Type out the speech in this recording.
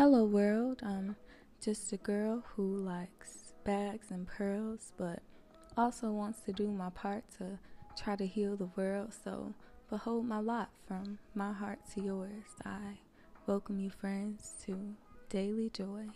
Hello, world. I'm just a girl who likes bags and pearls, but also wants to do my part to try to heal the world. So, behold my lot from my heart to yours. I welcome you, friends, to Daily Joi.